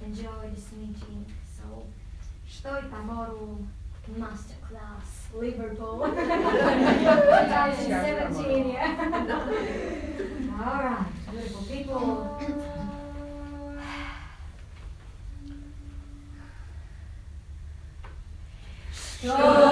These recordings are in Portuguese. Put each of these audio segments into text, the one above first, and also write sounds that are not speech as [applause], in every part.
listening to. So, что это мору мастер-класс Liverpool 2017. [laughs] All right, beautiful people. Что?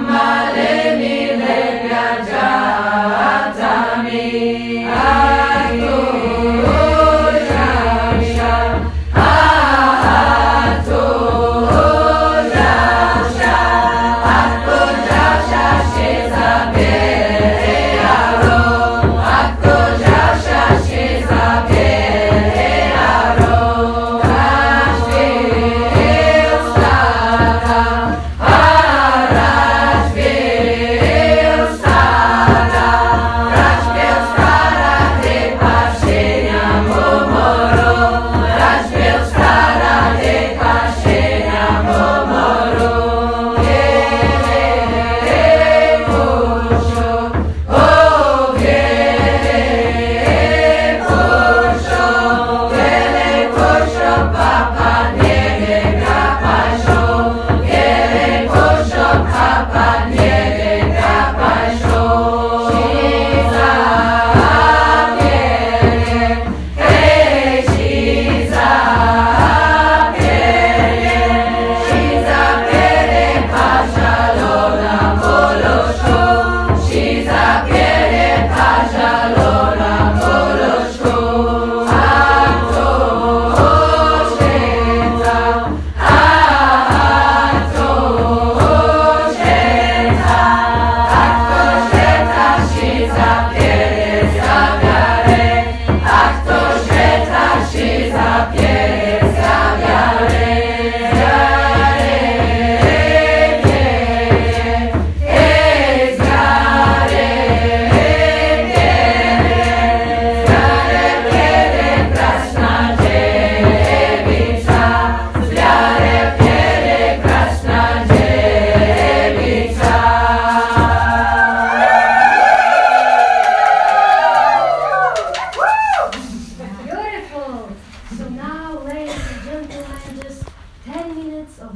My.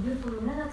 ループを長く